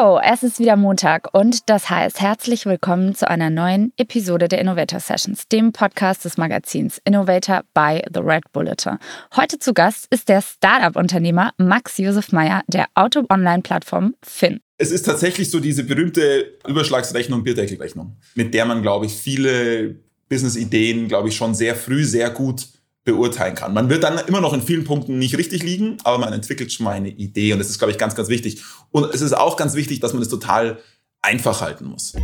Yo, es ist wieder Montag und das heißt herzlich willkommen zu einer neuen Episode der Innovator Sessions, dem Podcast des Magazins Innovator by The Red Bulletin. Heute zu Gast ist der Startup-Unternehmer Max Josef Meyer der Auto-Online-Plattform Finn. Es ist tatsächlich so diese berühmte Überschlagsrechnung, Bierdeckelrechnung, mit der man, glaube ich, viele Business-Ideen, glaube ich, schon sehr früh sehr gut beurteilen kann. Man wird dann immer noch in vielen Punkten nicht richtig liegen, aber man entwickelt schon mal eine Idee und das ist, glaube ich, ganz, ganz wichtig. Und es ist auch ganz wichtig, dass man es total einfach halten muss.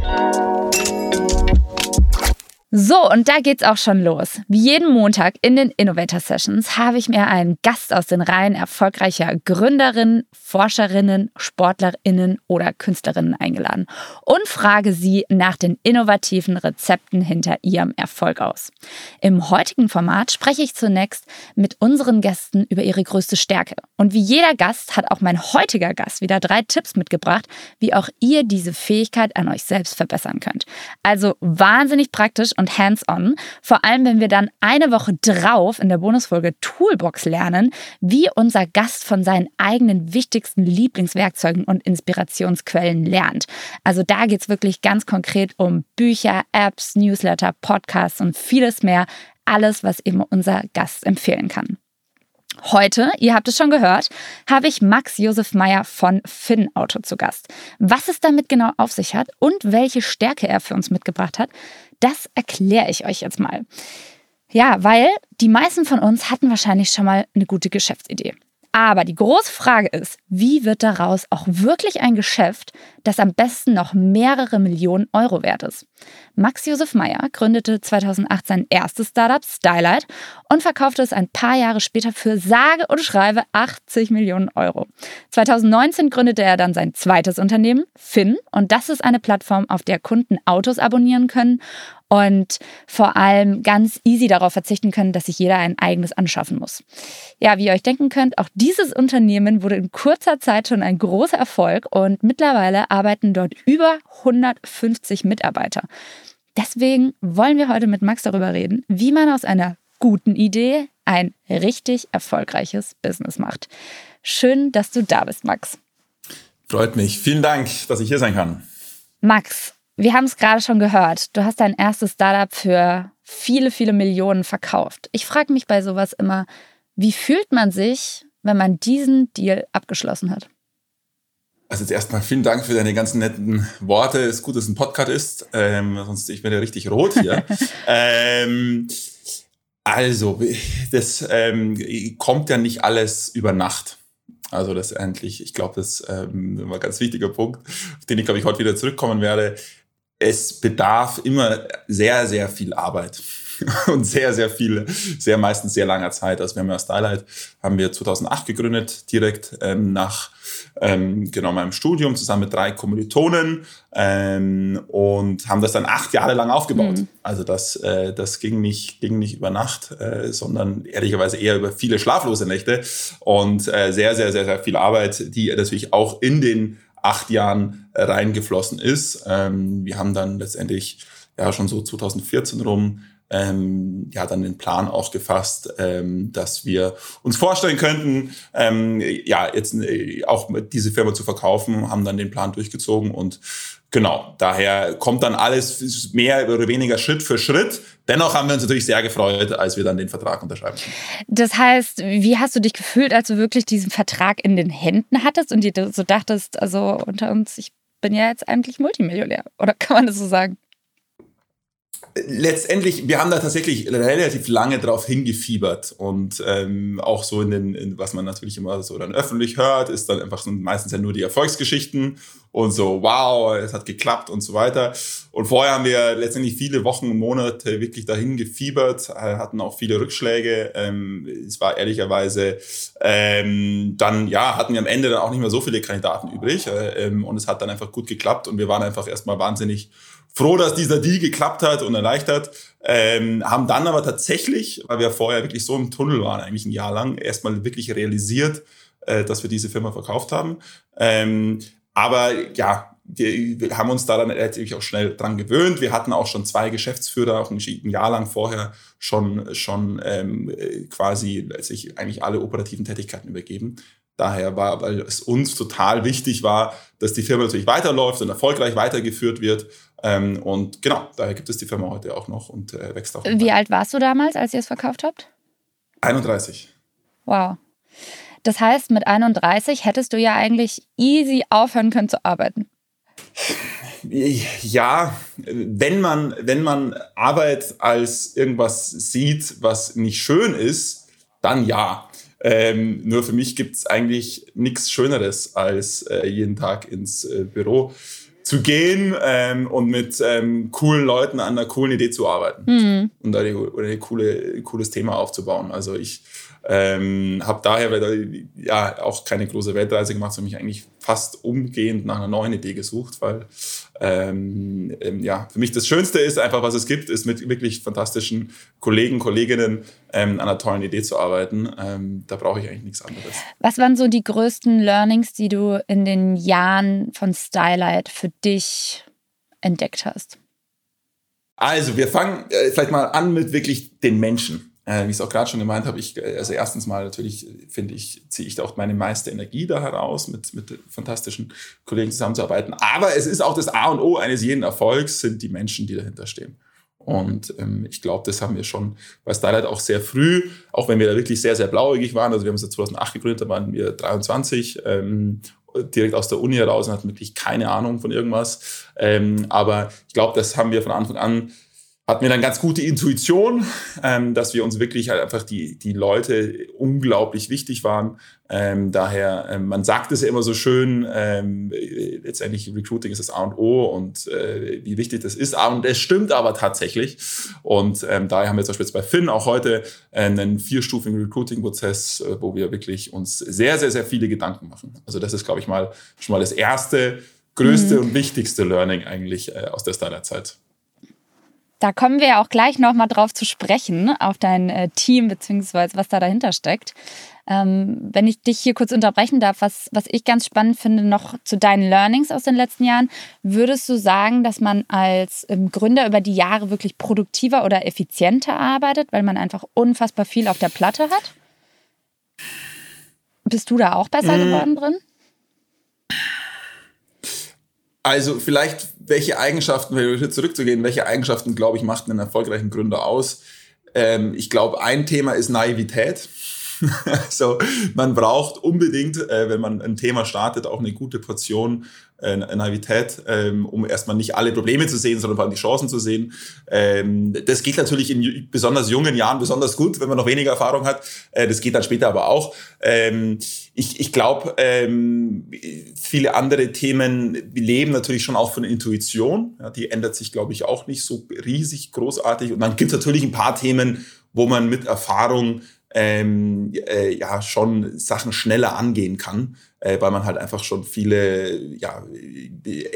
So, und da geht's auch schon los. Wie jeden Montag in den Innovator Sessions habe ich mir einen Gast aus den Reihen erfolgreicher Gründerinnen, Forscherinnen, Sportlerinnen oder Künstlerinnen eingeladen und frage sie nach den innovativen Rezepten hinter ihrem Erfolg aus. Im heutigen Format spreche ich zunächst mit unseren Gästen über ihre größte Stärke. Und wie jeder Gast hat auch mein heutiger Gast wieder drei Tipps mitgebracht, wie auch ihr diese Fähigkeit an euch selbst verbessern könnt. Also wahnsinnig praktisch und hands-on. Vor allem, wenn wir dann eine Woche drauf in der Bonusfolge Toolbox lernen, wie unser Gast von seinen eigenen wichtigsten Lieblingswerkzeugen und Inspirationsquellen lernt. Also da geht es wirklich ganz konkret um Bücher, Apps, Newsletter, Podcasts und vieles mehr. Alles, was eben unser Gast empfehlen kann. Heute, ihr habt es schon gehört, habe ich Max Josef Meyer von Finn Auto zu Gast. Was es damit genau auf sich hat und welche Stärke er für uns mitgebracht hat, das erkläre ich euch jetzt mal. Ja, weil die meisten von uns hatten wahrscheinlich schon mal eine gute Geschäftsidee. Aber die große Frage ist, wie wird daraus auch wirklich ein Geschäft, das am besten noch mehrere Millionen Euro wert ist? Max Josef Meyer gründete 2008 sein erstes Startup Stylight und verkaufte es ein paar Jahre später für sage und schreibe 80 Millionen Euro. 2019 gründete er dann sein zweites Unternehmen, Finn, und das ist eine Plattform, auf der Kunden Autos abonnieren können und vor allem ganz easy darauf verzichten können, dass sich jeder ein eigenes anschaffen muss. Ja, wie ihr euch denken könnt, auch dieses Unternehmen wurde in kurzer Zeit schon ein großer Erfolg und mittlerweile arbeiten dort über 150 Mitarbeiter. Deswegen wollen wir heute mit Max darüber reden, wie man aus einer guten Idee ein richtig erfolgreiches Business macht. Schön, dass du da bist, Max. Freut mich. Vielen Dank, dass ich hier sein kann. Max, wir haben es gerade schon gehört. Du hast dein erstes Startup für viele, viele Millionen verkauft. Ich frage mich bei sowas immer, wie fühlt man sich, wenn man diesen Deal abgeschlossen hat? Also jetzt erstmal vielen Dank für deine ganzen netten Worte. Es ist gut, dass es ein Podcast ist, ähm, sonst ich werde ja richtig rot hier. ähm, also, das ähm, kommt ja nicht alles über Nacht. Also das endlich, ich glaube, das ähm, war ein ganz wichtiger Punkt, auf den ich, glaube ich, heute wieder zurückkommen werde es bedarf immer sehr, sehr viel Arbeit und sehr, sehr viele, sehr meistens sehr langer Zeit. Also wir haben ja Stylight, haben wir 2008 gegründet, direkt ähm, nach ähm, genau meinem Studium, zusammen mit drei Kommilitonen ähm, und haben das dann acht Jahre lang aufgebaut. Mhm. Also das, äh, das ging, nicht, ging nicht über Nacht, äh, sondern ehrlicherweise eher über viele schlaflose Nächte und äh, sehr, sehr, sehr, sehr viel Arbeit, die natürlich auch in den acht Jahren reingeflossen ist. Ähm, wir haben dann letztendlich ja schon so 2014 rum ähm, ja dann den Plan auch gefasst, ähm, dass wir uns vorstellen könnten, ähm, ja jetzt äh, auch diese Firma zu verkaufen, haben dann den Plan durchgezogen und Genau, daher kommt dann alles mehr oder weniger Schritt für Schritt. Dennoch haben wir uns natürlich sehr gefreut, als wir dann den Vertrag unterschreiben. Das heißt, wie hast du dich gefühlt, als du wirklich diesen Vertrag in den Händen hattest und dir so dachtest, also unter uns, ich bin ja jetzt eigentlich Multimillionär? Oder kann man das so sagen? Letztendlich, wir haben da tatsächlich relativ lange drauf hingefiebert und ähm, auch so in den, in, was man natürlich immer so dann öffentlich hört, ist dann einfach so meistens ja nur die Erfolgsgeschichten und so, wow, es hat geklappt und so weiter. Und vorher haben wir letztendlich viele Wochen und Monate wirklich dahin gefiebert, äh, hatten auch viele Rückschläge. Ähm, es war ehrlicherweise ähm, dann, ja, hatten wir am Ende dann auch nicht mehr so viele Kandidaten übrig äh, ähm, und es hat dann einfach gut geklappt und wir waren einfach erstmal wahnsinnig froh, dass dieser Deal geklappt hat und erleichtert. Ähm, haben dann aber tatsächlich, weil wir vorher wirklich so im Tunnel waren, eigentlich ein Jahr lang, erstmal wirklich realisiert, äh, dass wir diese Firma verkauft haben. Ähm, aber ja, wir, haben uns da dann natürlich auch schnell dran gewöhnt. Wir hatten auch schon zwei Geschäftsführer, auch ein, Jahr lang vorher schon, schon ähm, quasi sich eigentlich alle operativen Tätigkeiten übergeben. Daher war, weil es uns total wichtig war, dass die Firma natürlich weiterläuft und erfolgreich weitergeführt wird. Ähm, und genau, daher gibt es die Firma heute auch noch und äh, wächst auch. Wie alt warst du damals, als ihr es verkauft habt? 31. Wow. Das heißt, mit 31 hättest du ja eigentlich easy aufhören können zu arbeiten. Ja, wenn man, wenn man Arbeit als irgendwas sieht, was nicht schön ist, dann ja. Ähm, nur für mich gibt es eigentlich nichts Schöneres, als äh, jeden Tag ins äh, Büro zu gehen ähm, und mit ähm, coolen Leuten an einer coolen Idee zu arbeiten mhm. und da ein coole, cooles Thema aufzubauen. Also ich ähm, habe daher ja auch keine große Weltreise gemacht, sondern mich eigentlich fast umgehend nach einer neuen Idee gesucht, weil ähm, ähm, ja, für mich das Schönste ist einfach, was es gibt, ist mit wirklich fantastischen Kollegen, Kolleginnen ähm, an einer tollen Idee zu arbeiten. Ähm, da brauche ich eigentlich nichts anderes. Was waren so die größten Learnings, die du in den Jahren von Stylight für dich entdeckt hast? Also, wir fangen äh, vielleicht mal an mit wirklich den Menschen. Äh, wie ich es auch gerade schon gemeint habe, ich, äh, also erstens mal natürlich finde ich, ziehe ich da auch meine meiste Energie da heraus, mit, mit fantastischen Kollegen zusammenzuarbeiten. Aber es ist auch das A und O eines jeden Erfolgs, sind die Menschen, die dahinter stehen. Und ähm, ich glaube, das haben wir schon bei Starlight auch sehr früh, auch wenn wir da wirklich sehr, sehr blauäugig waren. Also wir haben es ja 2008 gegründet, da waren wir 23, ähm, direkt aus der Uni heraus und hatten wirklich keine Ahnung von irgendwas. Ähm, aber ich glaube, das haben wir von Anfang an hatten wir dann ganz gute Intuition, ähm, dass wir uns wirklich halt einfach die, die Leute unglaublich wichtig waren. Ähm, daher, ähm, man sagt es ja immer so schön, ähm, letztendlich Recruiting ist das A und O und äh, wie wichtig das ist. Und es stimmt aber tatsächlich. Und ähm, daher haben wir zum Beispiel jetzt bei Finn auch heute äh, einen vierstufigen Recruiting-Prozess, äh, wo wir wirklich uns sehr, sehr, sehr viele Gedanken machen. Also das ist, glaube ich, mal schon mal das erste, größte mhm. und wichtigste Learning eigentlich äh, aus der Startup-Zeit. Da kommen wir ja auch gleich nochmal drauf zu sprechen, auf dein äh, Team beziehungsweise was da dahinter steckt. Ähm, wenn ich dich hier kurz unterbrechen darf, was, was ich ganz spannend finde, noch zu deinen Learnings aus den letzten Jahren, würdest du sagen, dass man als ähm, Gründer über die Jahre wirklich produktiver oder effizienter arbeitet, weil man einfach unfassbar viel auf der Platte hat? Bist du da auch besser mhm. geworden drin? Also vielleicht, welche Eigenschaften, wenn wir zurückzugehen, welche Eigenschaften, glaube ich, macht einen erfolgreichen Gründer aus? Ähm, ich glaube, ein Thema ist Naivität. also man braucht unbedingt, äh, wenn man ein Thema startet, auch eine gute Portion äh, Naivität, ähm, um erstmal nicht alle Probleme zu sehen, sondern vor allem die Chancen zu sehen. Ähm, das geht natürlich in besonders jungen Jahren besonders gut, wenn man noch weniger Erfahrung hat. Äh, das geht dann später aber auch. Ähm, ich ich glaube, ähm, viele andere Themen leben natürlich schon auch von Intuition. Ja, die ändert sich, glaube ich, auch nicht so riesig großartig. Und dann gibt es natürlich ein paar Themen, wo man mit Erfahrung ähm, äh, ja schon Sachen schneller angehen kann, äh, weil man halt einfach schon viele ja,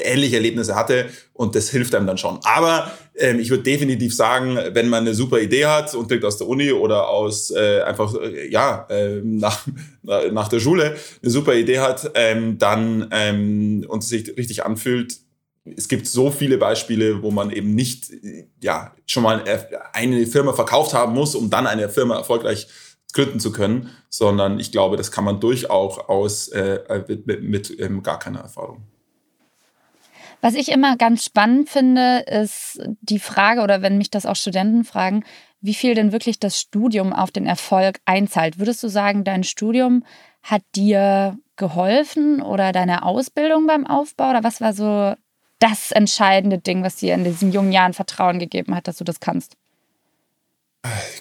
ähnliche Erlebnisse hatte und das hilft einem dann schon. Aber ähm, ich würde definitiv sagen, wenn man eine super Idee hat und direkt aus der Uni oder aus äh, einfach äh, ja äh, nach, nach der Schule eine super Idee hat, ähm, dann ähm, und sich richtig anfühlt, es gibt so viele Beispiele, wo man eben nicht ja schon mal eine Firma verkauft haben muss, um dann eine Firma erfolgreich gründen zu können, sondern ich glaube, das kann man durchaus aus, äh, mit, mit, mit ähm, gar keiner Erfahrung. Was ich immer ganz spannend finde, ist die Frage, oder wenn mich das auch Studenten fragen, wie viel denn wirklich das Studium auf den Erfolg einzahlt. Würdest du sagen, dein Studium hat dir geholfen oder deine Ausbildung beim Aufbau? Oder was war so das entscheidende Ding, was dir in diesen jungen Jahren Vertrauen gegeben hat, dass du das kannst?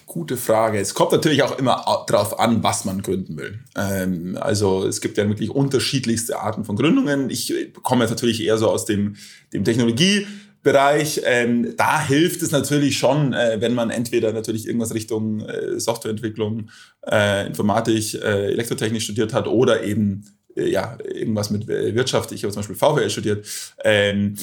Gute Frage. Es kommt natürlich auch immer darauf an, was man gründen will. Ähm, also es gibt ja wirklich unterschiedlichste Arten von Gründungen. Ich komme jetzt natürlich eher so aus dem, dem Technologiebereich. Ähm, da hilft es natürlich schon, äh, wenn man entweder natürlich irgendwas Richtung äh, Softwareentwicklung, äh, Informatik, äh, Elektrotechnik studiert hat oder eben äh, ja, irgendwas mit Wirtschaft. Ich habe zum Beispiel VWL studiert. Ähm,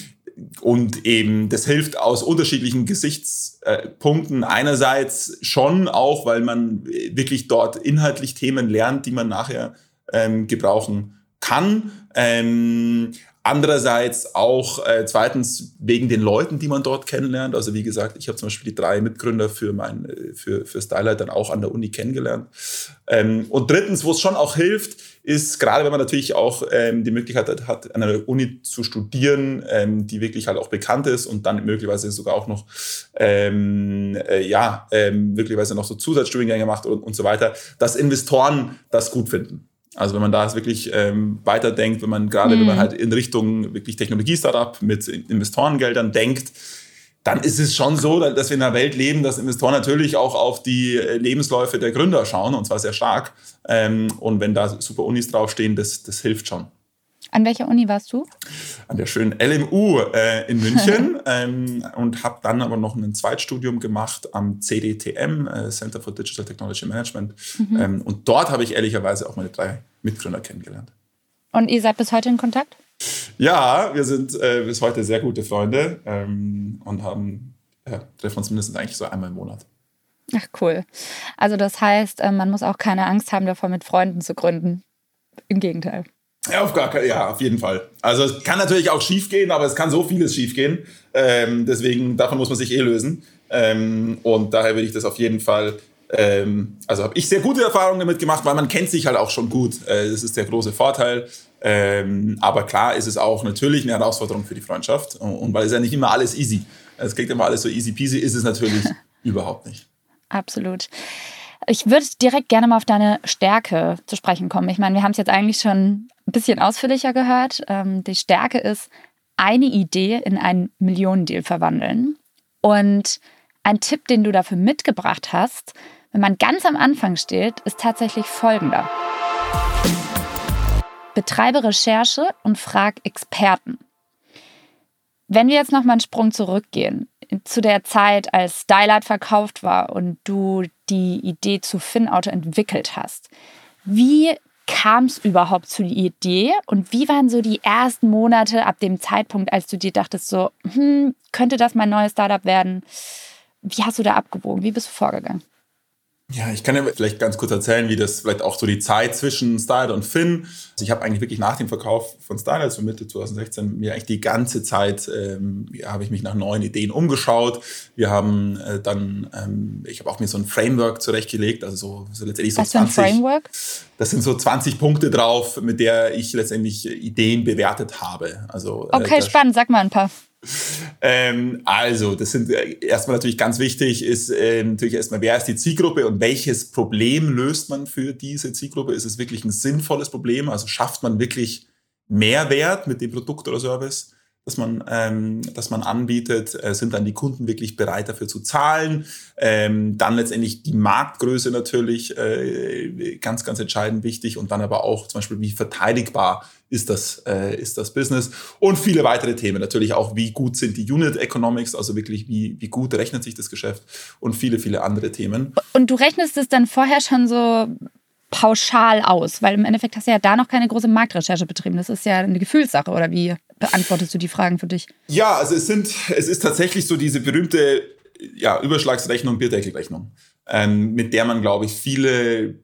und eben das hilft aus unterschiedlichen Gesichtspunkten. Einerseits schon auch, weil man wirklich dort inhaltlich Themen lernt, die man nachher ähm, gebrauchen kann. Ähm, andererseits auch äh, zweitens wegen den Leuten, die man dort kennenlernt. Also wie gesagt, ich habe zum Beispiel die drei Mitgründer für mein äh, für für Stylight dann auch an der Uni kennengelernt. Ähm, und drittens, wo es schon auch hilft, ist, gerade wenn man natürlich auch ähm, die Möglichkeit hat, an einer Uni zu studieren, ähm, die wirklich halt auch bekannt ist und dann möglicherweise sogar auch noch, ähm, äh, ja, ähm, möglicherweise noch so Zusatzstudiengänge macht und, und so weiter, dass Investoren das gut finden. Also wenn man da wirklich ähm, weiterdenkt, wenn man gerade, mhm. wenn man mhm. halt in Richtung wirklich Technologie-Startup mit Investorengeldern denkt, dann ist es schon so, dass wir in einer Welt leben, dass Investoren natürlich auch auf die äh, Lebensläufe der Gründer schauen, und zwar sehr stark. Ähm, und wenn da super Unis draufstehen, das, das hilft schon. An welcher Uni warst du? An der schönen LMU äh, in München ähm, und habe dann aber noch ein Zweitstudium gemacht am CDTM, äh, Center for Digital Technology Management. Mhm. Ähm, und dort habe ich ehrlicherweise auch meine drei Mitgründer kennengelernt. Und ihr seid bis heute in Kontakt? Ja, wir sind äh, bis heute sehr gute Freunde ähm, und haben, ja, treffen uns mindestens eigentlich so einmal im Monat. Ach cool. Also das heißt, äh, man muss auch keine Angst haben davor, mit Freunden zu gründen. Im Gegenteil. Ja, auf gar keinen, ja, auf jeden Fall. Also es kann natürlich auch schief gehen, aber es kann so vieles schief gehen. Ähm, deswegen, davon muss man sich eh lösen. Ähm, und daher würde ich das auf jeden Fall ähm, also habe ich sehr gute Erfahrungen damit gemacht, weil man kennt sich halt auch schon gut. Äh, das ist der große Vorteil. Ähm, aber klar ist es auch natürlich eine Herausforderung für die Freundschaft. Und, und weil es ja nicht immer alles easy. Es klingt immer alles so easy peasy, ist es natürlich überhaupt nicht. Absolut. Ich würde direkt gerne mal auf deine Stärke zu sprechen kommen. Ich meine, wir haben es jetzt eigentlich schon ein bisschen ausführlicher gehört. Ähm, die Stärke ist, eine Idee in einen Millionendeal verwandeln. Und ein Tipp, den du dafür mitgebracht hast, wenn man ganz am Anfang steht, ist tatsächlich folgender. Betreibe Recherche und frag Experten. Wenn wir jetzt noch mal einen Sprung zurückgehen, zu der Zeit, als Stylight verkauft war und du die Idee zu FinAuto entwickelt hast, wie kam es überhaupt zu die Idee und wie waren so die ersten Monate ab dem Zeitpunkt, als du dir dachtest, so, hm, könnte das mein neues Startup werden? Wie hast du da abgewogen? Wie bist du vorgegangen? Ja, ich kann ja vielleicht ganz kurz erzählen, wie das vielleicht auch so die Zeit zwischen Style und Finn. Also ich habe eigentlich wirklich nach dem Verkauf von Style, also Mitte 2016, mir eigentlich die ganze Zeit ähm, habe ich mich nach neuen Ideen umgeschaut. Wir haben äh, dann, ähm, ich habe auch mir so ein Framework zurechtgelegt, also so, so letztendlich so Was 20. Für ein Framework? Das sind so 20 Punkte drauf, mit der ich letztendlich Ideen bewertet habe. Also, äh, okay, äh, spannend, sag mal ein paar. Ähm, also, das sind äh, erstmal natürlich ganz wichtig, ist äh, natürlich erstmal, wer ist die Zielgruppe und welches Problem löst man für diese Zielgruppe? Ist es wirklich ein sinnvolles Problem? Also schafft man wirklich Mehrwert mit dem Produkt oder Service? Das man, ähm, das man anbietet, äh, sind dann die Kunden wirklich bereit dafür zu zahlen. Ähm, dann letztendlich die Marktgröße natürlich äh, ganz, ganz entscheidend wichtig und dann aber auch zum Beispiel, wie verteidigbar ist das, äh, ist das Business und viele weitere Themen. Natürlich auch, wie gut sind die Unit Economics, also wirklich, wie, wie gut rechnet sich das Geschäft und viele, viele andere Themen. Und du rechnest es dann vorher schon so pauschal aus? Weil im Endeffekt hast du ja da noch keine große Marktrecherche betrieben. Das ist ja eine Gefühlssache, oder wie beantwortest du die Fragen für dich? Ja, also es sind, es ist tatsächlich so diese berühmte ja, Überschlagsrechnung, Bierdeckelrechnung, ähm, mit der man, glaube ich, viele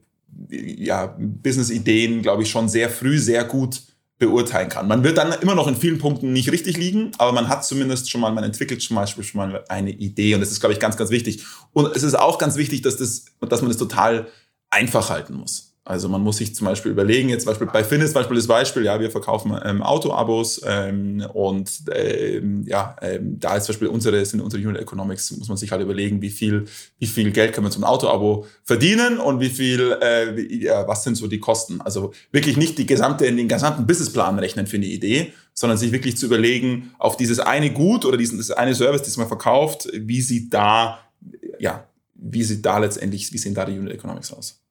ja, Business-Ideen, glaube ich, schon sehr früh sehr gut beurteilen kann. Man wird dann immer noch in vielen Punkten nicht richtig liegen, aber man hat zumindest schon mal, man entwickelt zum Beispiel schon mal eine Idee und das ist, glaube ich, ganz, ganz wichtig. Und es ist auch ganz wichtig, dass, das, dass man das total einfach halten muss. Also man muss sich zum Beispiel überlegen, jetzt zum Beispiel bei Finn ist zum Beispiel das Beispiel, ja, wir verkaufen ähm, Auto-Abos ähm, und ähm, ja, ähm, da ist zum Beispiel unsere, sind unsere Unit Economics, muss man sich halt überlegen, wie viel, wie viel Geld kann man zum Auto-Abo verdienen und wie viel, äh, wie, ja, was sind so die Kosten. Also wirklich nicht die gesamte, den gesamten Businessplan rechnen für eine Idee, sondern sich wirklich zu überlegen, auf dieses eine Gut oder diesen, das eine Service, das man verkauft, wie sieht da, ja, wie sieht da letztendlich, wie sehen da die Unit Economics aus?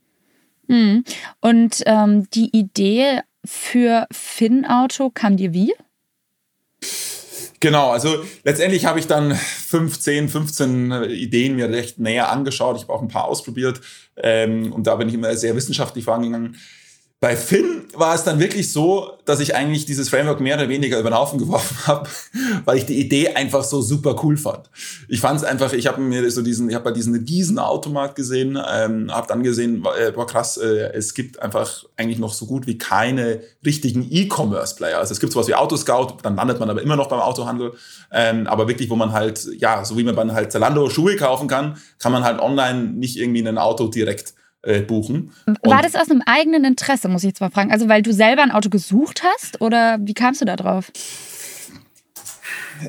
Mhm. Und ähm, die Idee für Finn-Auto kam dir wie? Genau, also letztendlich habe ich dann 15, 15 Ideen mir recht näher angeschaut. Ich habe auch ein paar ausprobiert ähm, und da bin ich immer sehr wissenschaftlich vorangegangen. Bei Finn war es dann wirklich so, dass ich eigentlich dieses Framework mehr oder weniger über den Haufen geworfen habe, weil ich die Idee einfach so super cool fand. Ich fand es einfach, ich habe mir so diesen, ich habe bei diesen Riesenautomat gesehen, ähm, habe dann gesehen, äh, boah krass, äh, es gibt einfach eigentlich noch so gut wie keine richtigen E-Commerce-Player. Also es gibt sowas wie Autoscout, dann landet man aber immer noch beim Autohandel, ähm, aber wirklich, wo man halt, ja, so wie man halt Zalando Schuhe kaufen kann, kann man halt online nicht irgendwie ein Auto direkt äh, buchen. War und das aus einem eigenen Interesse, muss ich jetzt mal fragen? Also weil du selber ein Auto gesucht hast oder wie kamst du da drauf?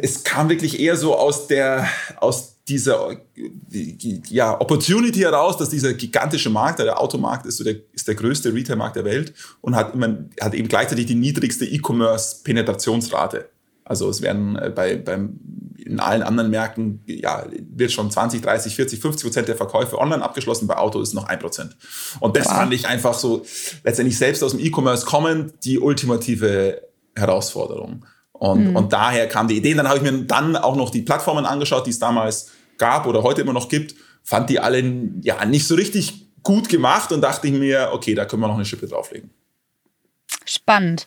Es kam wirklich eher so aus der, aus dieser ja, Opportunity heraus, dass dieser gigantische Markt, der Automarkt ist, so der, ist der größte Retailmarkt der Welt und hat, immer, hat eben gleichzeitig die niedrigste E-Commerce-Penetrationsrate. Also es werden äh, bei, beim, in allen anderen Märkten ja, wird schon 20, 30, 40, 50 Prozent der Verkäufe online abgeschlossen, bei Auto ist noch ein Prozent. Und das wow. fand ich einfach so, letztendlich selbst aus dem E-Commerce kommend, die ultimative Herausforderung. Und, mhm. und daher kam die Idee. Dann habe ich mir dann auch noch die Plattformen angeschaut, die es damals gab oder heute immer noch gibt. Fand die alle ja nicht so richtig gut gemacht und dachte ich mir, okay, da können wir noch eine Schippe drauflegen. Spannend.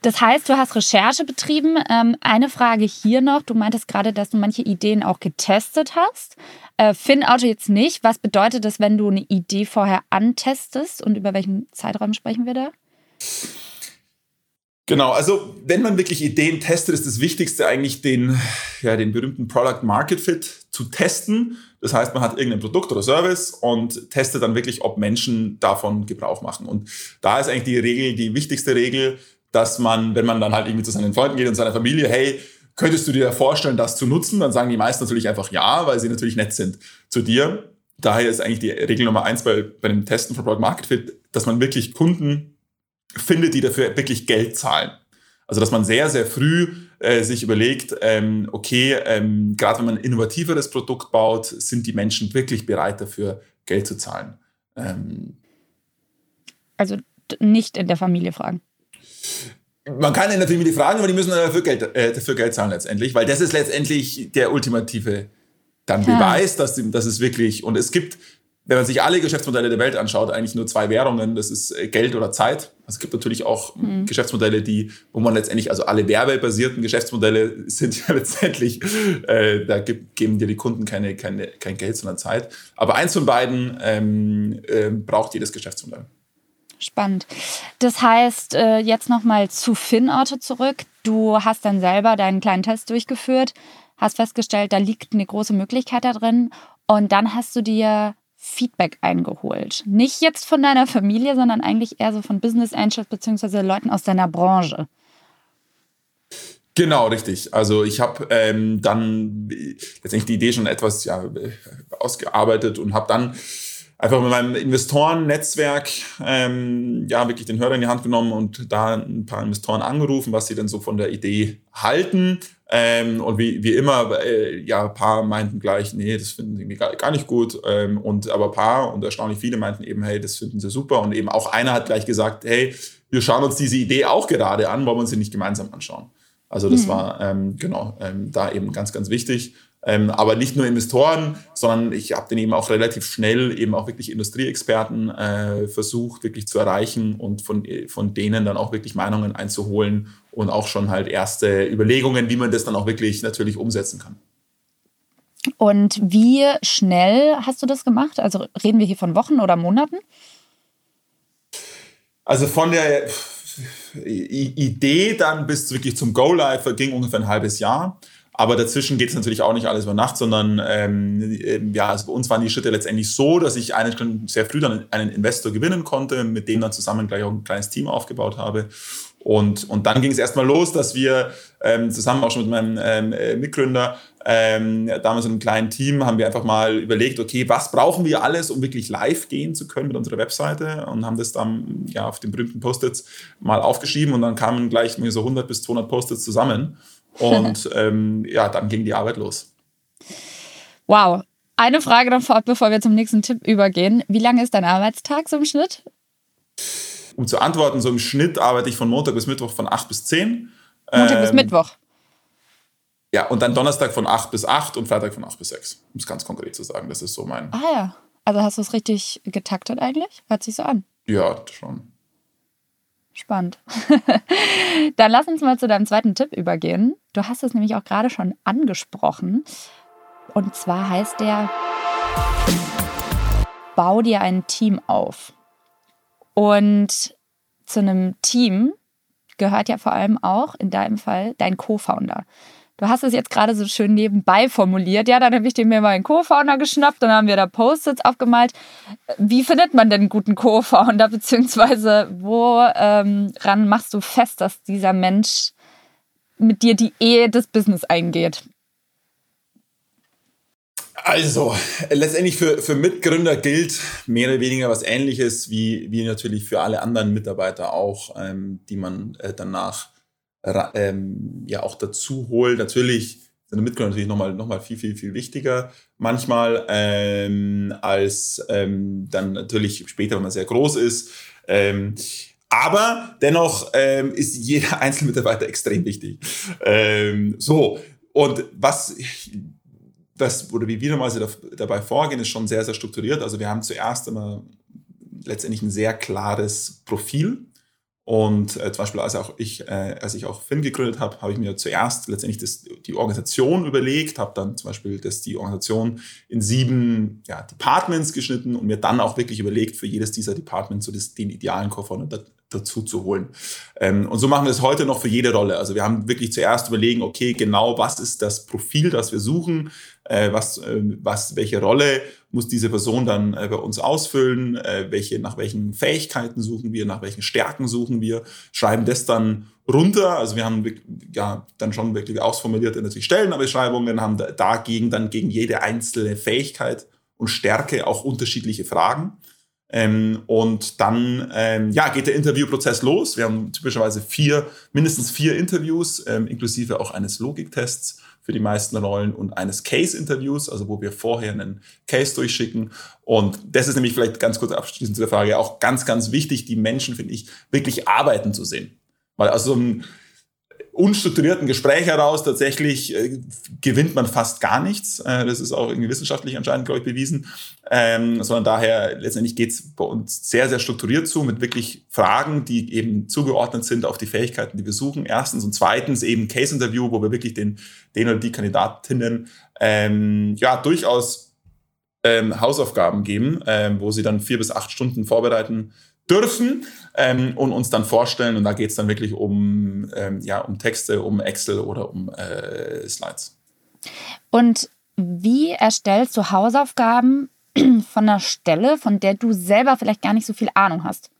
Das heißt, du hast Recherche betrieben. Ähm, eine Frage hier noch. Du meintest gerade, dass du manche Ideen auch getestet hast. Äh, Finn-Auto jetzt nicht. Was bedeutet das, wenn du eine Idee vorher antestest und über welchen Zeitraum sprechen wir da? Genau, also wenn man wirklich Ideen testet, ist das Wichtigste eigentlich den, ja, den berühmten Product Market Fit zu testen. Das heißt, man hat irgendein Produkt oder Service und testet dann wirklich, ob Menschen davon Gebrauch machen. Und da ist eigentlich die Regel, die wichtigste Regel, dass man, wenn man dann halt irgendwie zu seinen Freunden geht und seiner Familie, hey, könntest du dir vorstellen, das zu nutzen? Dann sagen die meisten natürlich einfach ja, weil sie natürlich nett sind zu dir. Daher ist eigentlich die Regel Nummer eins bei, bei dem Testen von Product Market Fit, dass man wirklich Kunden findet, die dafür wirklich Geld zahlen. Also dass man sehr, sehr früh äh, sich überlegt, ähm, okay, ähm, gerade wenn man ein innovativeres Produkt baut, sind die Menschen wirklich bereit dafür, Geld zu zahlen. Ähm, also nicht in der Familie fragen. Man kann in der Familie fragen, aber die müssen dafür Geld, äh, dafür Geld zahlen letztendlich, weil das ist letztendlich der ultimative dann ja. Beweis, dass, dass es wirklich, und es gibt wenn man sich alle Geschäftsmodelle der Welt anschaut, eigentlich nur zwei Währungen, das ist äh, Geld oder Zeit. Also es gibt natürlich auch mhm. Geschäftsmodelle, die, wo man letztendlich, also alle werbebasierten Geschäftsmodelle sind ja letztendlich, äh, da gibt, geben dir die Kunden keine, keine, kein Geld, sondern Zeit. Aber eins von beiden ähm, äh, braucht jedes Geschäftsmodell. Spannend. Das heißt, äh, jetzt nochmal zu Finn-Auto zurück. Du hast dann selber deinen kleinen Test durchgeführt, hast festgestellt, da liegt eine große Möglichkeit da drin. Und dann hast du dir Feedback eingeholt. Nicht jetzt von deiner Familie, sondern eigentlich eher so von Business Angels bzw. Leuten aus deiner Branche. Genau, richtig. Also ich habe ähm, dann letztendlich die Idee schon etwas ja, ausgearbeitet und habe dann einfach mit meinem Investorennetzwerk ähm, ja wirklich den Hörer in die Hand genommen und da ein paar Investoren angerufen, was sie denn so von der Idee halten. Ähm, und wie, wie immer, äh, ja, ein paar meinten gleich, nee, das finden sie gar, gar nicht gut. Ähm, und aber ein paar und erstaunlich viele meinten eben, hey, das finden sie super. Und eben auch einer hat gleich gesagt, hey, wir schauen uns diese Idee auch gerade an, wollen wir uns sie nicht gemeinsam anschauen. Also das mhm. war ähm, genau ähm, da eben ganz, ganz wichtig. Ähm, aber nicht nur Investoren, sondern ich habe den eben auch relativ schnell eben auch wirklich Industrieexperten äh, versucht wirklich zu erreichen und von, von denen dann auch wirklich Meinungen einzuholen und auch schon halt erste Überlegungen, wie man das dann auch wirklich natürlich umsetzen kann. Und wie schnell hast du das gemacht? Also reden wir hier von Wochen oder Monaten? Also von der Idee dann bis wirklich zum Go-Live verging ungefähr ein halbes Jahr. Aber dazwischen geht es natürlich auch nicht alles über Nacht, sondern ähm, ähm, ja, also bei uns waren die Schritte letztendlich so, dass ich einen, sehr früh dann einen Investor gewinnen konnte, mit dem dann zusammen gleich auch ein kleines Team aufgebaut habe. Und, und dann ging es erstmal los, dass wir ähm, zusammen auch schon mit meinem ähm, äh, Mitgründer, ähm, damals in einem kleinen Team, haben wir einfach mal überlegt, okay, was brauchen wir alles, um wirklich live gehen zu können mit unserer Webseite und haben das dann ja auf den berühmten Post-its mal aufgeschrieben und dann kamen gleich so 100 bis 200 Post-its zusammen. Und ähm, ja, dann ging die Arbeit los. Wow. Eine Frage noch vorab, bevor wir zum nächsten Tipp übergehen. Wie lange ist dein Arbeitstag so im Schnitt? Um zu antworten, so im Schnitt arbeite ich von Montag bis Mittwoch von 8 bis 10. Montag ähm, bis Mittwoch? Ja, und dann Donnerstag von 8 bis 8 und Freitag von 8 bis 6. Um es ganz konkret zu sagen, das ist so mein. Ah ja. Also hast du es richtig getaktet eigentlich? Hört sich so an. Ja, schon. Spannend. Dann lass uns mal zu deinem zweiten Tipp übergehen. Du hast es nämlich auch gerade schon angesprochen. Und zwar heißt der, bau dir ein Team auf. Und zu einem Team gehört ja vor allem auch in deinem Fall dein Co-Founder. Du hast es jetzt gerade so schön nebenbei formuliert. Ja, dann habe ich dir mir mal einen Co-Founder geschnappt, dann haben wir da Post-its aufgemalt. Wie findet man denn einen guten Co-Founder, beziehungsweise woran ähm, machst du fest, dass dieser Mensch mit dir die Ehe des Business eingeht? Also, letztendlich für, für Mitgründer gilt mehr oder weniger was Ähnliches wie, wie natürlich für alle anderen Mitarbeiter auch, ähm, die man äh, danach ähm, ja auch dazu holt. Natürlich sind Mitgründer natürlich nochmal noch mal viel, viel, viel wichtiger manchmal ähm, als ähm, dann natürlich später, wenn man sehr groß ist. Ähm, aber dennoch ähm, ist jeder einzelne Mitarbeiter extrem wichtig. Ähm, so, und was das, oder wie wir normalerweise dabei vorgehen, ist schon sehr, sehr strukturiert. Also wir haben zuerst immer letztendlich ein sehr klares Profil. Und äh, zum Beispiel, als, auch ich, äh, als ich auch Finn gegründet habe, habe ich mir zuerst letztendlich das, die Organisation überlegt, habe dann zum Beispiel das, die Organisation in sieben ja, Departments geschnitten und mir dann auch wirklich überlegt, für jedes dieser Departments so das, den idealen Co-Founder dazu zu holen. Ähm, und so machen wir es heute noch für jede Rolle. Also wir haben wirklich zuerst überlegen, okay, genau was ist das Profil, das wir suchen, äh, was, äh, was, welche Rolle muss diese Person dann äh, bei uns ausfüllen, äh, welche, nach welchen Fähigkeiten suchen wir, nach welchen Stärken suchen wir, schreiben das dann runter. Also wir haben ja dann schon wirklich ausformulierte natürlich Stellenbeschreibungen, haben dagegen dann gegen jede einzelne Fähigkeit und Stärke auch unterschiedliche Fragen. Ähm, und dann ähm, ja, geht der Interviewprozess los. Wir haben typischerweise vier, mindestens vier Interviews, ähm, inklusive auch eines Logiktests für die meisten Rollen und eines Case-Interviews, also wo wir vorher einen Case durchschicken. Und das ist nämlich vielleicht ganz kurz abschließend zu der Frage auch ganz, ganz wichtig, die Menschen, finde ich, wirklich arbeiten zu sehen. Weil aus so einem unstrukturierten Gespräch heraus tatsächlich äh, gewinnt man fast gar nichts. Äh, das ist auch irgendwie wissenschaftlich anscheinend, glaube ich, bewiesen. Ähm, sondern daher letztendlich geht es bei uns sehr, sehr strukturiert zu mit wirklich Fragen, die eben zugeordnet sind auf die Fähigkeiten, die wir suchen. Erstens und zweitens eben Case-Interview, wo wir wirklich den, den oder die Kandidatinnen ähm, ja durchaus ähm, Hausaufgaben geben, ähm, wo sie dann vier bis acht Stunden vorbereiten dürfen ähm, und uns dann vorstellen. Und da geht es dann wirklich um, ähm, ja, um Texte, um Excel oder um äh, Slides. Und wie erstellst du Hausaufgaben von einer Stelle, von der du selber vielleicht gar nicht so viel Ahnung hast?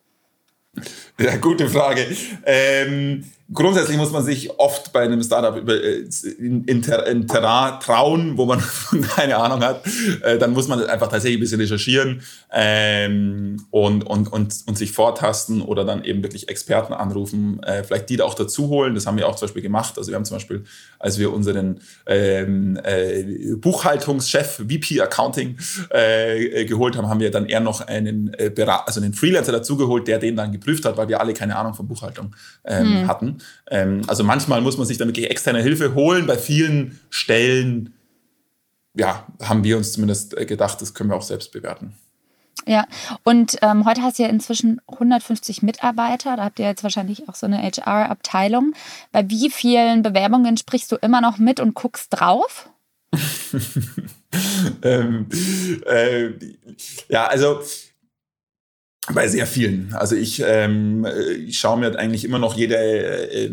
Ja, gute Frage. Ähm, grundsätzlich muss man sich oft bei einem Startup über, äh, in, in, in Terrain trauen, wo man keine Ahnung hat. Äh, dann muss man einfach tatsächlich ein bisschen recherchieren ähm, und, und, und, und sich vortasten oder dann eben wirklich Experten anrufen, äh, vielleicht die da auch dazu holen. Das haben wir auch zum Beispiel gemacht. Also wir haben zum Beispiel, als wir unseren ähm, äh, Buchhaltungschef, VP Accounting, äh, geholt haben, haben wir dann eher noch einen, äh, also einen Freelancer dazugeholt, der den dann geprüft hat, weil wir alle keine Ahnung von Buchhaltung ähm, hm. hatten. Ähm, also manchmal muss man sich dann wirklich externe Hilfe holen. Bei vielen Stellen, ja, haben wir uns zumindest äh, gedacht, das können wir auch selbst bewerten. Ja, und ähm, heute hast du ja inzwischen 150 Mitarbeiter. Da habt ihr jetzt wahrscheinlich auch so eine HR-Abteilung. Bei wie vielen Bewerbungen sprichst du immer noch mit und guckst drauf? ähm, äh, ja, also bei sehr vielen. Also ich, ähm, ich schaue mir eigentlich immer noch jede, äh,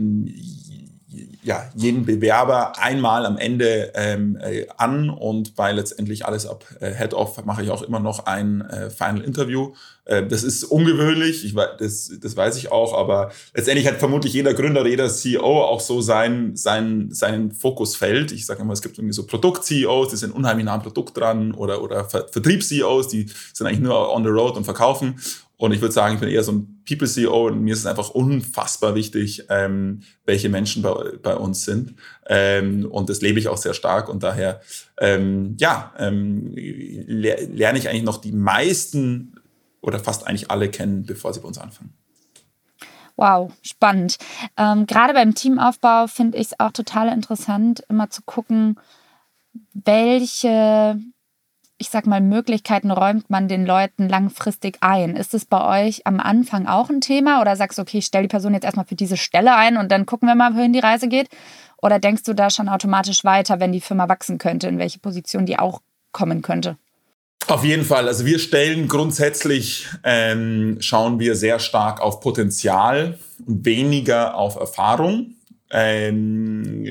ja, jeden Bewerber einmal am Ende ähm, äh, an und bei letztendlich alles ab äh, Head-Off mache ich auch immer noch ein äh, Final Interview. Äh, das ist ungewöhnlich, ich, das, das weiß ich auch, aber letztendlich hat vermutlich jeder Gründer jeder CEO auch so sein, sein, sein Fokusfeld. Ich sage immer, es gibt irgendwie so Produkt-CEOs, die sind unheimlich nah am Produkt dran oder, oder Vertriebs-CEOs, die sind eigentlich nur on the road und verkaufen. Und ich würde sagen, ich bin eher so ein People-CEO und mir ist es einfach unfassbar wichtig, ähm, welche Menschen bei, bei uns sind. Ähm, und das lebe ich auch sehr stark und daher, ähm, ja, ähm, lerne ich eigentlich noch die meisten oder fast eigentlich alle kennen, bevor sie bei uns anfangen. Wow, spannend. Ähm, gerade beim Teamaufbau finde ich es auch total interessant, immer zu gucken, welche ich sag mal, Möglichkeiten räumt man den Leuten langfristig ein? Ist es bei euch am Anfang auch ein Thema oder sagst du, okay, ich stelle die Person jetzt erstmal für diese Stelle ein und dann gucken wir mal, wohin die Reise geht? Oder denkst du da schon automatisch weiter, wenn die Firma wachsen könnte, in welche Position die auch kommen könnte? Auf jeden Fall. Also wir stellen grundsätzlich, ähm, schauen wir sehr stark auf Potenzial und weniger auf Erfahrung. Ähm,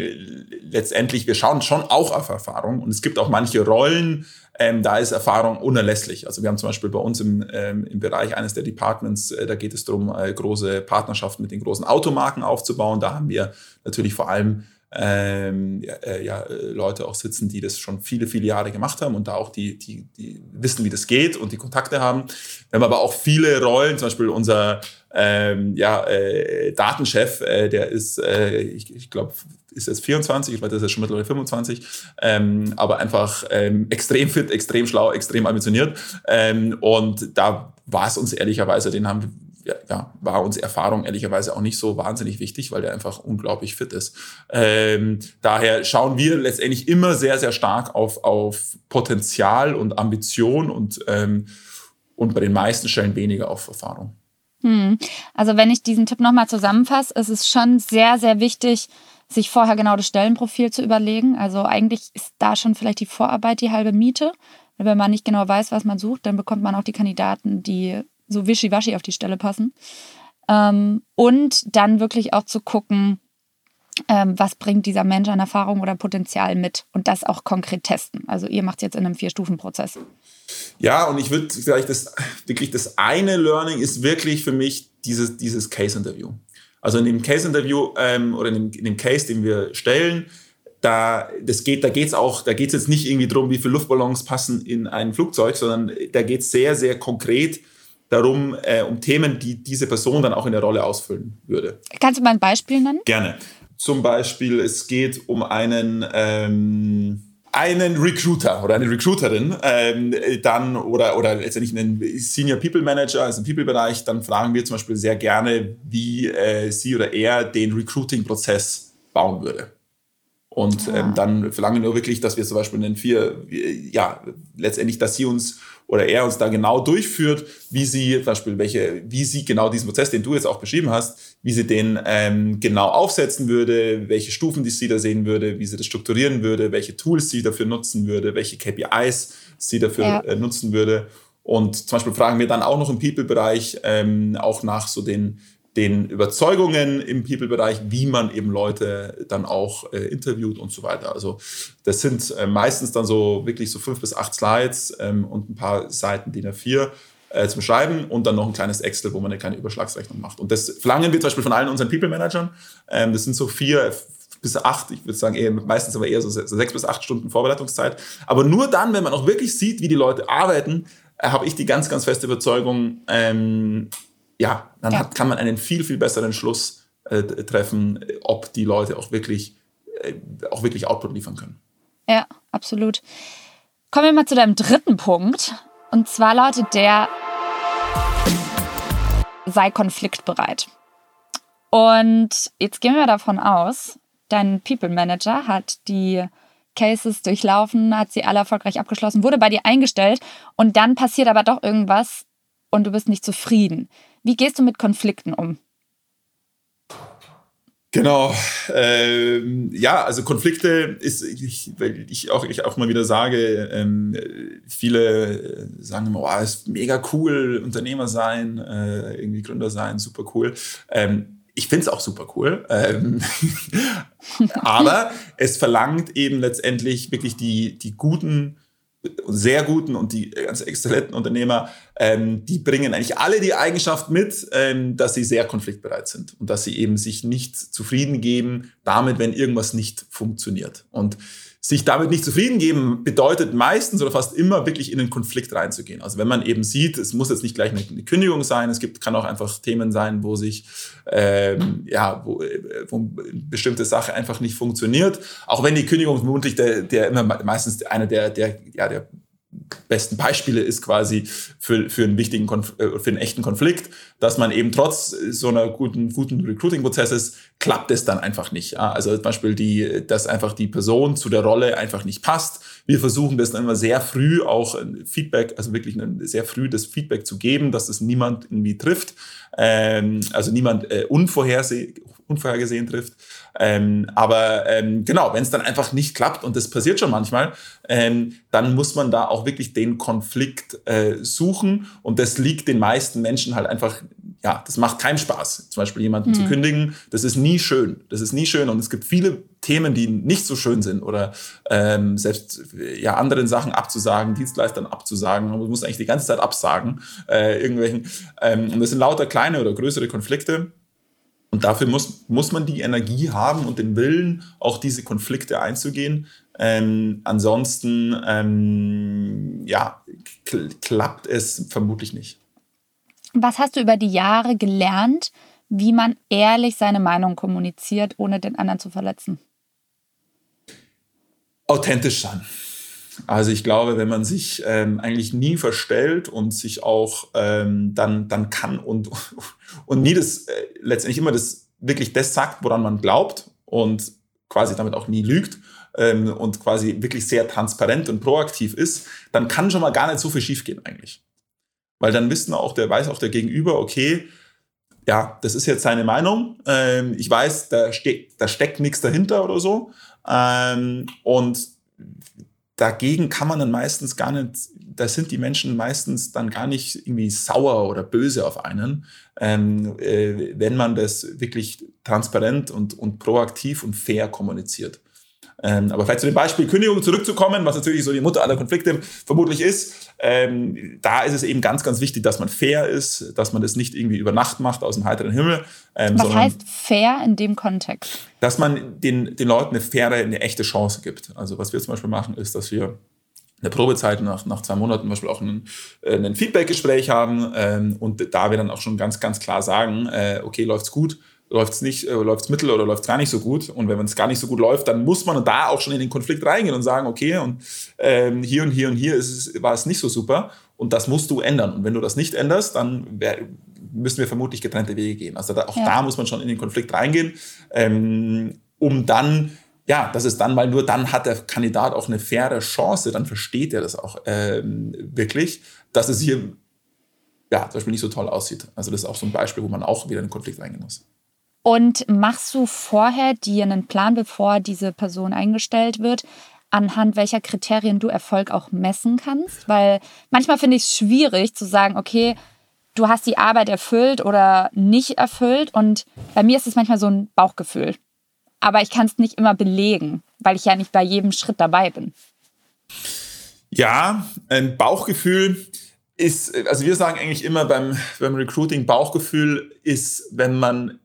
letztendlich, wir schauen schon auch auf Erfahrung und es gibt auch manche Rollen, ähm, da ist Erfahrung unerlässlich. Also wir haben zum Beispiel bei uns im, ähm, im Bereich eines der Departments, äh, da geht es darum, äh, große Partnerschaften mit den großen Automarken aufzubauen. Da haben wir natürlich vor allem ähm, äh, ja, Leute auch sitzen, die das schon viele, viele Jahre gemacht haben und da auch die, die, die wissen, wie das geht und die Kontakte haben. Wir haben aber auch viele Rollen, zum Beispiel unser ähm, ja, äh, Datenchef, äh, der ist, äh, ich, ich glaube, ist jetzt 24, ich weiß, das ist schon mittlerweile 25, ähm, aber einfach ähm, extrem fit, extrem schlau, extrem ambitioniert. Ähm, und da war es uns ehrlicherweise, den haben ja, war uns Erfahrung ehrlicherweise auch nicht so wahnsinnig wichtig, weil der einfach unglaublich fit ist. Ähm, daher schauen wir letztendlich immer sehr, sehr stark auf, auf Potenzial und Ambition und, ähm, und bei den meisten Stellen weniger auf Erfahrung. Hm. Also wenn ich diesen Tipp nochmal zusammenfasse, ist es schon sehr, sehr wichtig, sich vorher genau das Stellenprofil zu überlegen. Also eigentlich ist da schon vielleicht die Vorarbeit die halbe Miete. Wenn man nicht genau weiß, was man sucht, dann bekommt man auch die Kandidaten, die so wischiwaschi auf die Stelle passen. Ähm, und dann wirklich auch zu gucken, ähm, was bringt dieser Mensch an Erfahrung oder Potenzial mit und das auch konkret testen. Also ihr macht es jetzt in einem Vier-Stufen-Prozess. Ja, und ich würde vielleicht das wirklich das eine Learning ist wirklich für mich dieses, dieses Case-Interview. Also in dem Case-Interview ähm, oder in dem, in dem Case, den wir stellen, da, das geht, da geht's auch, da geht's jetzt nicht irgendwie darum, wie viele Luftballons passen in ein Flugzeug, sondern da geht es sehr, sehr konkret darum, äh, um Themen, die diese Person dann auch in der Rolle ausfüllen würde. Kannst du mal ein Beispiel nennen? Gerne. Zum Beispiel, es geht um einen, ähm, einen Recruiter oder eine Recruiterin, ähm, dann oder, oder letztendlich einen Senior People Manager, also im People-Bereich, dann fragen wir zum Beispiel sehr gerne, wie äh, sie oder er den Recruiting-Prozess bauen würde. Und ähm, ah. dann verlangen wir wirklich, dass wir zum Beispiel einen vier, ja, letztendlich, dass sie uns oder er uns da genau durchführt, wie sie zum Beispiel welche, wie sie genau diesen Prozess, den du jetzt auch beschrieben hast, wie sie den ähm, genau aufsetzen würde, welche Stufen die sie da sehen würde, wie sie das strukturieren würde, welche Tools sie dafür nutzen würde, welche KPIs sie dafür ja. äh, nutzen würde. Und zum Beispiel fragen wir dann auch noch im People-Bereich ähm, auch nach so den den Überzeugungen im People-Bereich, wie man eben Leute dann auch äh, interviewt und so weiter. Also das sind äh, meistens dann so wirklich so fünf bis acht Slides ähm, und ein paar Seiten DIN A4 äh, zum Schreiben und dann noch ein kleines Excel, wo man eine kleine Überschlagsrechnung macht. Und das verlangen wir zum Beispiel von allen unseren People-Managern. Ähm, das sind so vier bis acht, ich würde sagen eher, meistens aber eher so sechs bis acht Stunden Vorbereitungszeit. Aber nur dann, wenn man auch wirklich sieht, wie die Leute arbeiten, äh, habe ich die ganz, ganz feste Überzeugung, ähm, ja, dann ja. Hat, kann man einen viel, viel besseren Schluss äh, treffen, ob die Leute auch wirklich, äh, auch wirklich Output liefern können. Ja, absolut. Kommen wir mal zu deinem dritten Punkt. Und zwar lautet der, sei konfliktbereit. Und jetzt gehen wir davon aus, dein People Manager hat die Cases durchlaufen, hat sie alle erfolgreich abgeschlossen, wurde bei dir eingestellt und dann passiert aber doch irgendwas und du bist nicht zufrieden. Wie gehst du mit Konflikten um? Genau. Ähm, ja, also Konflikte ist, ich, weil ich auch, ich auch mal wieder sage, ähm, viele sagen immer, oh, ist mega cool, Unternehmer sein, äh, irgendwie Gründer sein, super cool. Ähm, ich finde es auch super cool. Ähm, aber es verlangt eben letztendlich wirklich die, die guten sehr guten und die ganz exzellenten Unternehmer, ähm, die bringen eigentlich alle die Eigenschaft mit, ähm, dass sie sehr konfliktbereit sind und dass sie eben sich nicht zufrieden geben damit, wenn irgendwas nicht funktioniert. Und sich damit nicht zufrieden geben, bedeutet meistens oder fast immer wirklich in einen Konflikt reinzugehen. Also wenn man eben sieht, es muss jetzt nicht gleich eine, Kündigung sein, es gibt, kann auch einfach Themen sein, wo sich, ähm, ja, wo, äh, wo bestimmte Sache einfach nicht funktioniert. Auch wenn die Kündigung vermutlich der, der immer meistens einer der, der, ja, der besten Beispiele ist quasi für, für einen wichtigen, Konf äh, für einen echten Konflikt, dass man eben trotz so einer guten, guten Recruiting-Prozesses klappt es dann einfach nicht. Also zum Beispiel die, dass einfach die Person zu der Rolle einfach nicht passt. Wir versuchen das dann immer sehr früh auch Feedback, also wirklich sehr früh das Feedback zu geben, dass das niemand irgendwie trifft, ähm, also niemand äh, unvorherseh unvorhergesehen trifft. Ähm, aber ähm, genau, wenn es dann einfach nicht klappt, und das passiert schon manchmal, ähm, dann muss man da auch wirklich den Konflikt äh, suchen. Und das liegt den meisten Menschen halt einfach ja, das macht keinen Spaß. Zum Beispiel jemanden mhm. zu kündigen, das ist nie schön. Das ist nie schön und es gibt viele Themen, die nicht so schön sind oder ähm, selbst ja anderen Sachen abzusagen, Dienstleistern abzusagen. Man muss eigentlich die ganze Zeit absagen äh, irgendwelchen. Ähm, und das sind lauter kleine oder größere Konflikte. Und dafür muss, muss man die Energie haben und den Willen, auch diese Konflikte einzugehen. Ähm, ansonsten ähm, ja, klappt es vermutlich nicht. Was hast du über die Jahre gelernt, wie man ehrlich seine Meinung kommuniziert, ohne den anderen zu verletzen? Authentisch sein. Also ich glaube, wenn man sich ähm, eigentlich nie verstellt und sich auch ähm, dann, dann kann und, und nie das, äh, letztendlich immer das wirklich das sagt, woran man glaubt und quasi damit auch nie lügt ähm, und quasi wirklich sehr transparent und proaktiv ist, dann kann schon mal gar nicht so viel schiefgehen eigentlich. Weil dann wissen auch der, weiß auch der Gegenüber, okay, ja, das ist jetzt seine Meinung. Ähm, ich weiß, da, ste da steckt nichts dahinter oder so. Ähm, und dagegen kann man dann meistens gar nicht, da sind die Menschen meistens dann gar nicht irgendwie sauer oder böse auf einen, ähm, äh, wenn man das wirklich transparent und, und proaktiv und fair kommuniziert. Ähm, aber vielleicht zu dem Beispiel Kündigung zurückzukommen, was natürlich so die Mutter aller Konflikte vermutlich ist. Ähm, da ist es eben ganz, ganz wichtig, dass man fair ist, dass man das nicht irgendwie über Nacht macht aus dem heiteren Himmel. Ähm, was heißt fair in dem Kontext? Dass man den, den Leuten eine faire, eine echte Chance gibt. Also was wir zum Beispiel machen, ist, dass wir eine Probezeit nach, nach zwei Monaten zum Beispiel auch ein, äh, ein Feedback-Gespräch haben ähm, und da wir dann auch schon ganz, ganz klar sagen, äh, okay, läuft's gut, läuft es nicht, äh, läuft es mittel oder läuft es gar nicht so gut. Und wenn es gar nicht so gut läuft, dann muss man da auch schon in den Konflikt reingehen und sagen, okay, und ähm, hier und hier und hier es, war es nicht so super und das musst du ändern. Und wenn du das nicht änderst, dann wär, müssen wir vermutlich getrennte Wege gehen. Also da, auch ja. da muss man schon in den Konflikt reingehen, ähm, um dann ja, das ist dann, weil nur dann hat der Kandidat auch eine faire Chance, dann versteht er das auch ähm, wirklich, dass es hier ja, zum Beispiel nicht so toll aussieht. Also das ist auch so ein Beispiel, wo man auch wieder in den Konflikt reingehen muss. Und machst du vorher dir einen Plan, bevor diese Person eingestellt wird, anhand welcher Kriterien du Erfolg auch messen kannst? Weil manchmal finde ich es schwierig zu sagen, okay, du hast die Arbeit erfüllt oder nicht erfüllt. Und bei mir ist es manchmal so ein Bauchgefühl. Aber ich kann es nicht immer belegen, weil ich ja nicht bei jedem Schritt dabei bin. Ja, ein Bauchgefühl ist, also wir sagen eigentlich immer beim, beim Recruiting, Bauchgefühl ist, wenn man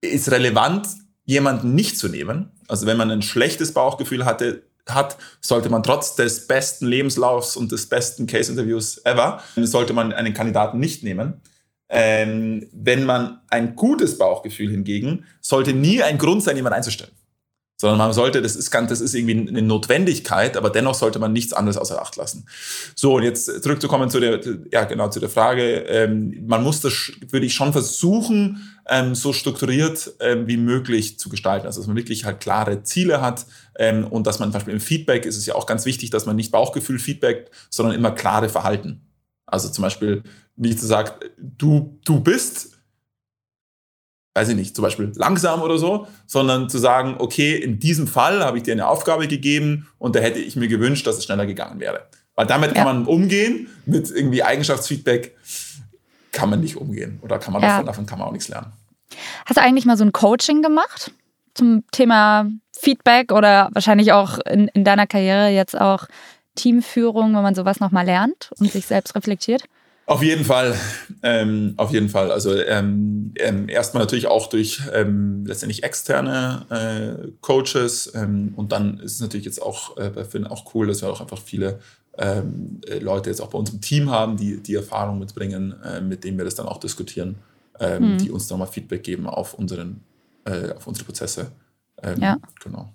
ist relevant, jemanden nicht zu nehmen. Also wenn man ein schlechtes Bauchgefühl hatte, hat, sollte man trotz des besten Lebenslaufs und des besten Case-Interviews ever, sollte man einen Kandidaten nicht nehmen. Ähm, wenn man ein gutes Bauchgefühl hingegen, sollte nie ein Grund sein, jemanden einzustellen sondern man sollte, das ist, das ist irgendwie eine Notwendigkeit, aber dennoch sollte man nichts anderes außer Acht lassen. So, und jetzt zurückzukommen zu der, ja, genau, zu der Frage, ähm, man muss das, würde ich schon versuchen, ähm, so strukturiert ähm, wie möglich zu gestalten. Also, dass man wirklich halt klare Ziele hat ähm, und dass man zum Beispiel im Feedback ist es ja auch ganz wichtig, dass man nicht Bauchgefühl feedbackt, sondern immer klare Verhalten. Also zum Beispiel nicht zu sagen, du, du bist, weiß ich nicht, zum Beispiel langsam oder so, sondern zu sagen, okay, in diesem Fall habe ich dir eine Aufgabe gegeben und da hätte ich mir gewünscht, dass es schneller gegangen wäre. Weil damit ja. kann man umgehen, mit irgendwie Eigenschaftsfeedback kann man nicht umgehen oder kann man ja. davon, davon kann man auch nichts lernen. Hast du eigentlich mal so ein Coaching gemacht zum Thema Feedback oder wahrscheinlich auch in, in deiner Karriere jetzt auch Teamführung, wenn man sowas nochmal lernt und sich selbst reflektiert? Auf jeden Fall, ähm, auf jeden Fall. Also ähm, ähm, erstmal natürlich auch durch ähm, letztendlich externe äh, Coaches ähm, und dann ist es natürlich jetzt auch äh, bei Finn auch cool, dass wir auch einfach viele ähm, äh, Leute jetzt auch bei uns im Team haben, die die Erfahrung mitbringen, äh, mit denen wir das dann auch diskutieren, mhm. die uns nochmal Feedback geben auf unseren, äh, auf unsere Prozesse. Ja. Genau.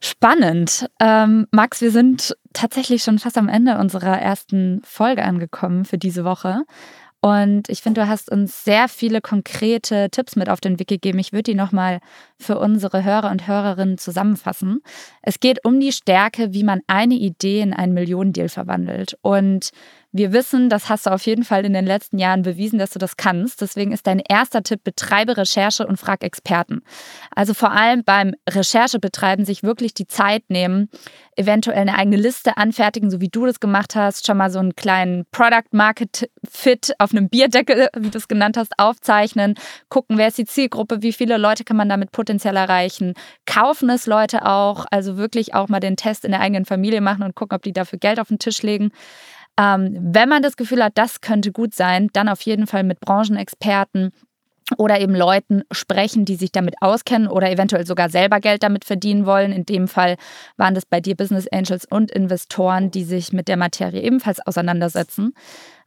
Spannend. Ähm, Max, wir sind tatsächlich schon fast am Ende unserer ersten Folge angekommen für diese Woche. Und ich finde, du hast uns sehr viele konkrete Tipps mit auf den Weg gegeben. Ich würde die nochmal für unsere Hörer und Hörerinnen zusammenfassen. Es geht um die Stärke, wie man eine Idee in einen Millionendeal verwandelt und Wir wissen, das hast du auf jeden Fall in den letzten Jahren bewiesen, dass du das kannst. Deswegen ist dein erster Tipp, betreibe Recherche und frag Experten. Also vor allem beim Recherchebetreiben sich wirklich die Zeit nehmen, eventuell eine eigene Liste anfertigen, so wie du das gemacht hast, schon mal so einen kleinen Product Market Fit auf einem Bierdeckel, wie du es genannt hast, aufzeichnen, gucken, wer ist die Zielgruppe, wie viele Leute kann man damit potenziell erreichen, kaufen es Leute auch, also wirklich auch mal den Test in der eigenen Familie machen und gucken, ob die dafür Geld auf den Tisch legen. Ähm, wenn man das Gefühl hat, das könnte gut sein, dann auf jeden Fall mit Branchenexperten oder eben Leuten sprechen, die sich damit auskennen oder eventuell sogar selber Geld damit verdienen wollen. In dem Fall waren das bei dir Business Angels und Investoren, die sich mit der Materie ebenfalls auseinandersetzen.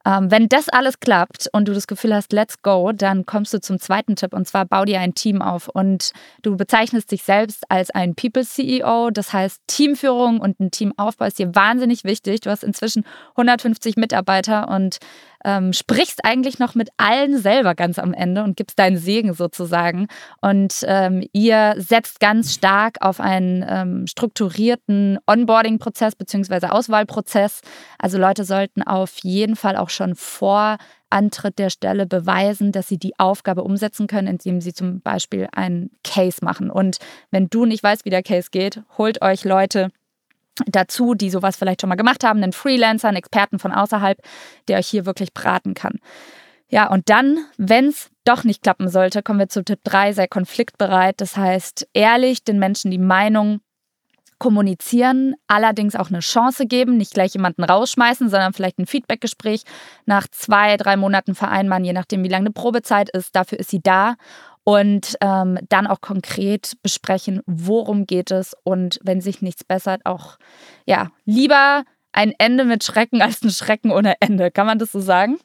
Ähm, wenn das alles klappt und du das Gefühl hast, let's go, dann kommst du zum zweiten Tipp und zwar bau dir ein Team auf und du bezeichnest dich selbst als ein People CEO. Das heißt, Teamführung und ein Teamaufbau ist dir wahnsinnig wichtig. Du hast inzwischen 150 Mitarbeiter und ähm, sprichst eigentlich noch mit allen selber ganz am Ende und gibst deinen Segen sozusagen. Und ähm, ihr setzt ganz stark auf einen ähm, strukturierten Onboarding-Prozess bzw. Auswahlprozess. Also Leute sollten auf jeden Fall auch schon vor Antritt der Stelle beweisen, dass sie die Aufgabe umsetzen können, indem sie zum Beispiel einen Case machen. Und wenn du nicht weißt, wie der Case geht, holt euch Leute, dazu, die sowas vielleicht schon mal gemacht haben, einen Freelancer, einen Experten von außerhalb, der euch hier wirklich beraten kann. Ja, und dann, wenn es doch nicht klappen sollte, kommen wir zu Tipp 3, sehr konfliktbereit. Das heißt, ehrlich den Menschen die Meinung kommunizieren, allerdings auch eine Chance geben, nicht gleich jemanden rausschmeißen, sondern vielleicht ein Feedbackgespräch nach zwei, drei Monaten vereinbaren, je nachdem, wie lange eine Probezeit ist. Dafür ist sie da und ähm, dann auch konkret besprechen, worum geht es und wenn sich nichts bessert, auch ja, lieber ein Ende mit Schrecken als ein Schrecken ohne Ende. Kann man das so sagen?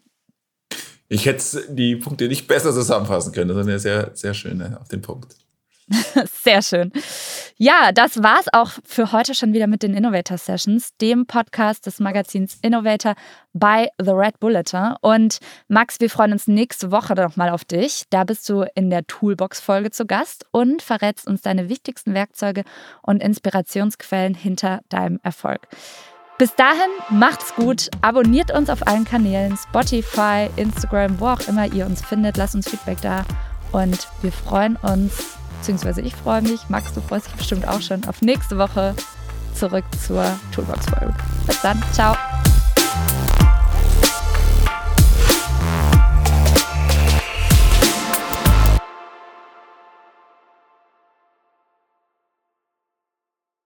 Ich hätte die Punkte nicht besser zusammenfassen können. Das ist eine sehr, sehr schöne auf den Punkt. Sehr schön. Ja, das war's auch für heute schon wieder mit den Innovator Sessions, dem Podcast des Magazins Innovator bei The Red Bulletin. Und Max, wir freuen uns nächste Woche nochmal auf dich. Da bist du in der Toolbox-Folge zu Gast und verrätst uns deine wichtigsten Werkzeuge und Inspirationsquellen hinter deinem Erfolg. Bis dahin, macht's gut, abonniert uns auf allen Kanälen, Spotify, Instagram, wo auch immer ihr uns findet. Lasst uns Feedback da und wir freuen uns beziehungsweise ich freue mich. Max, du freust dich bestimmt auch schon auf nächste Woche zurück zur Toolbox-Folge. Bis dann, ciao.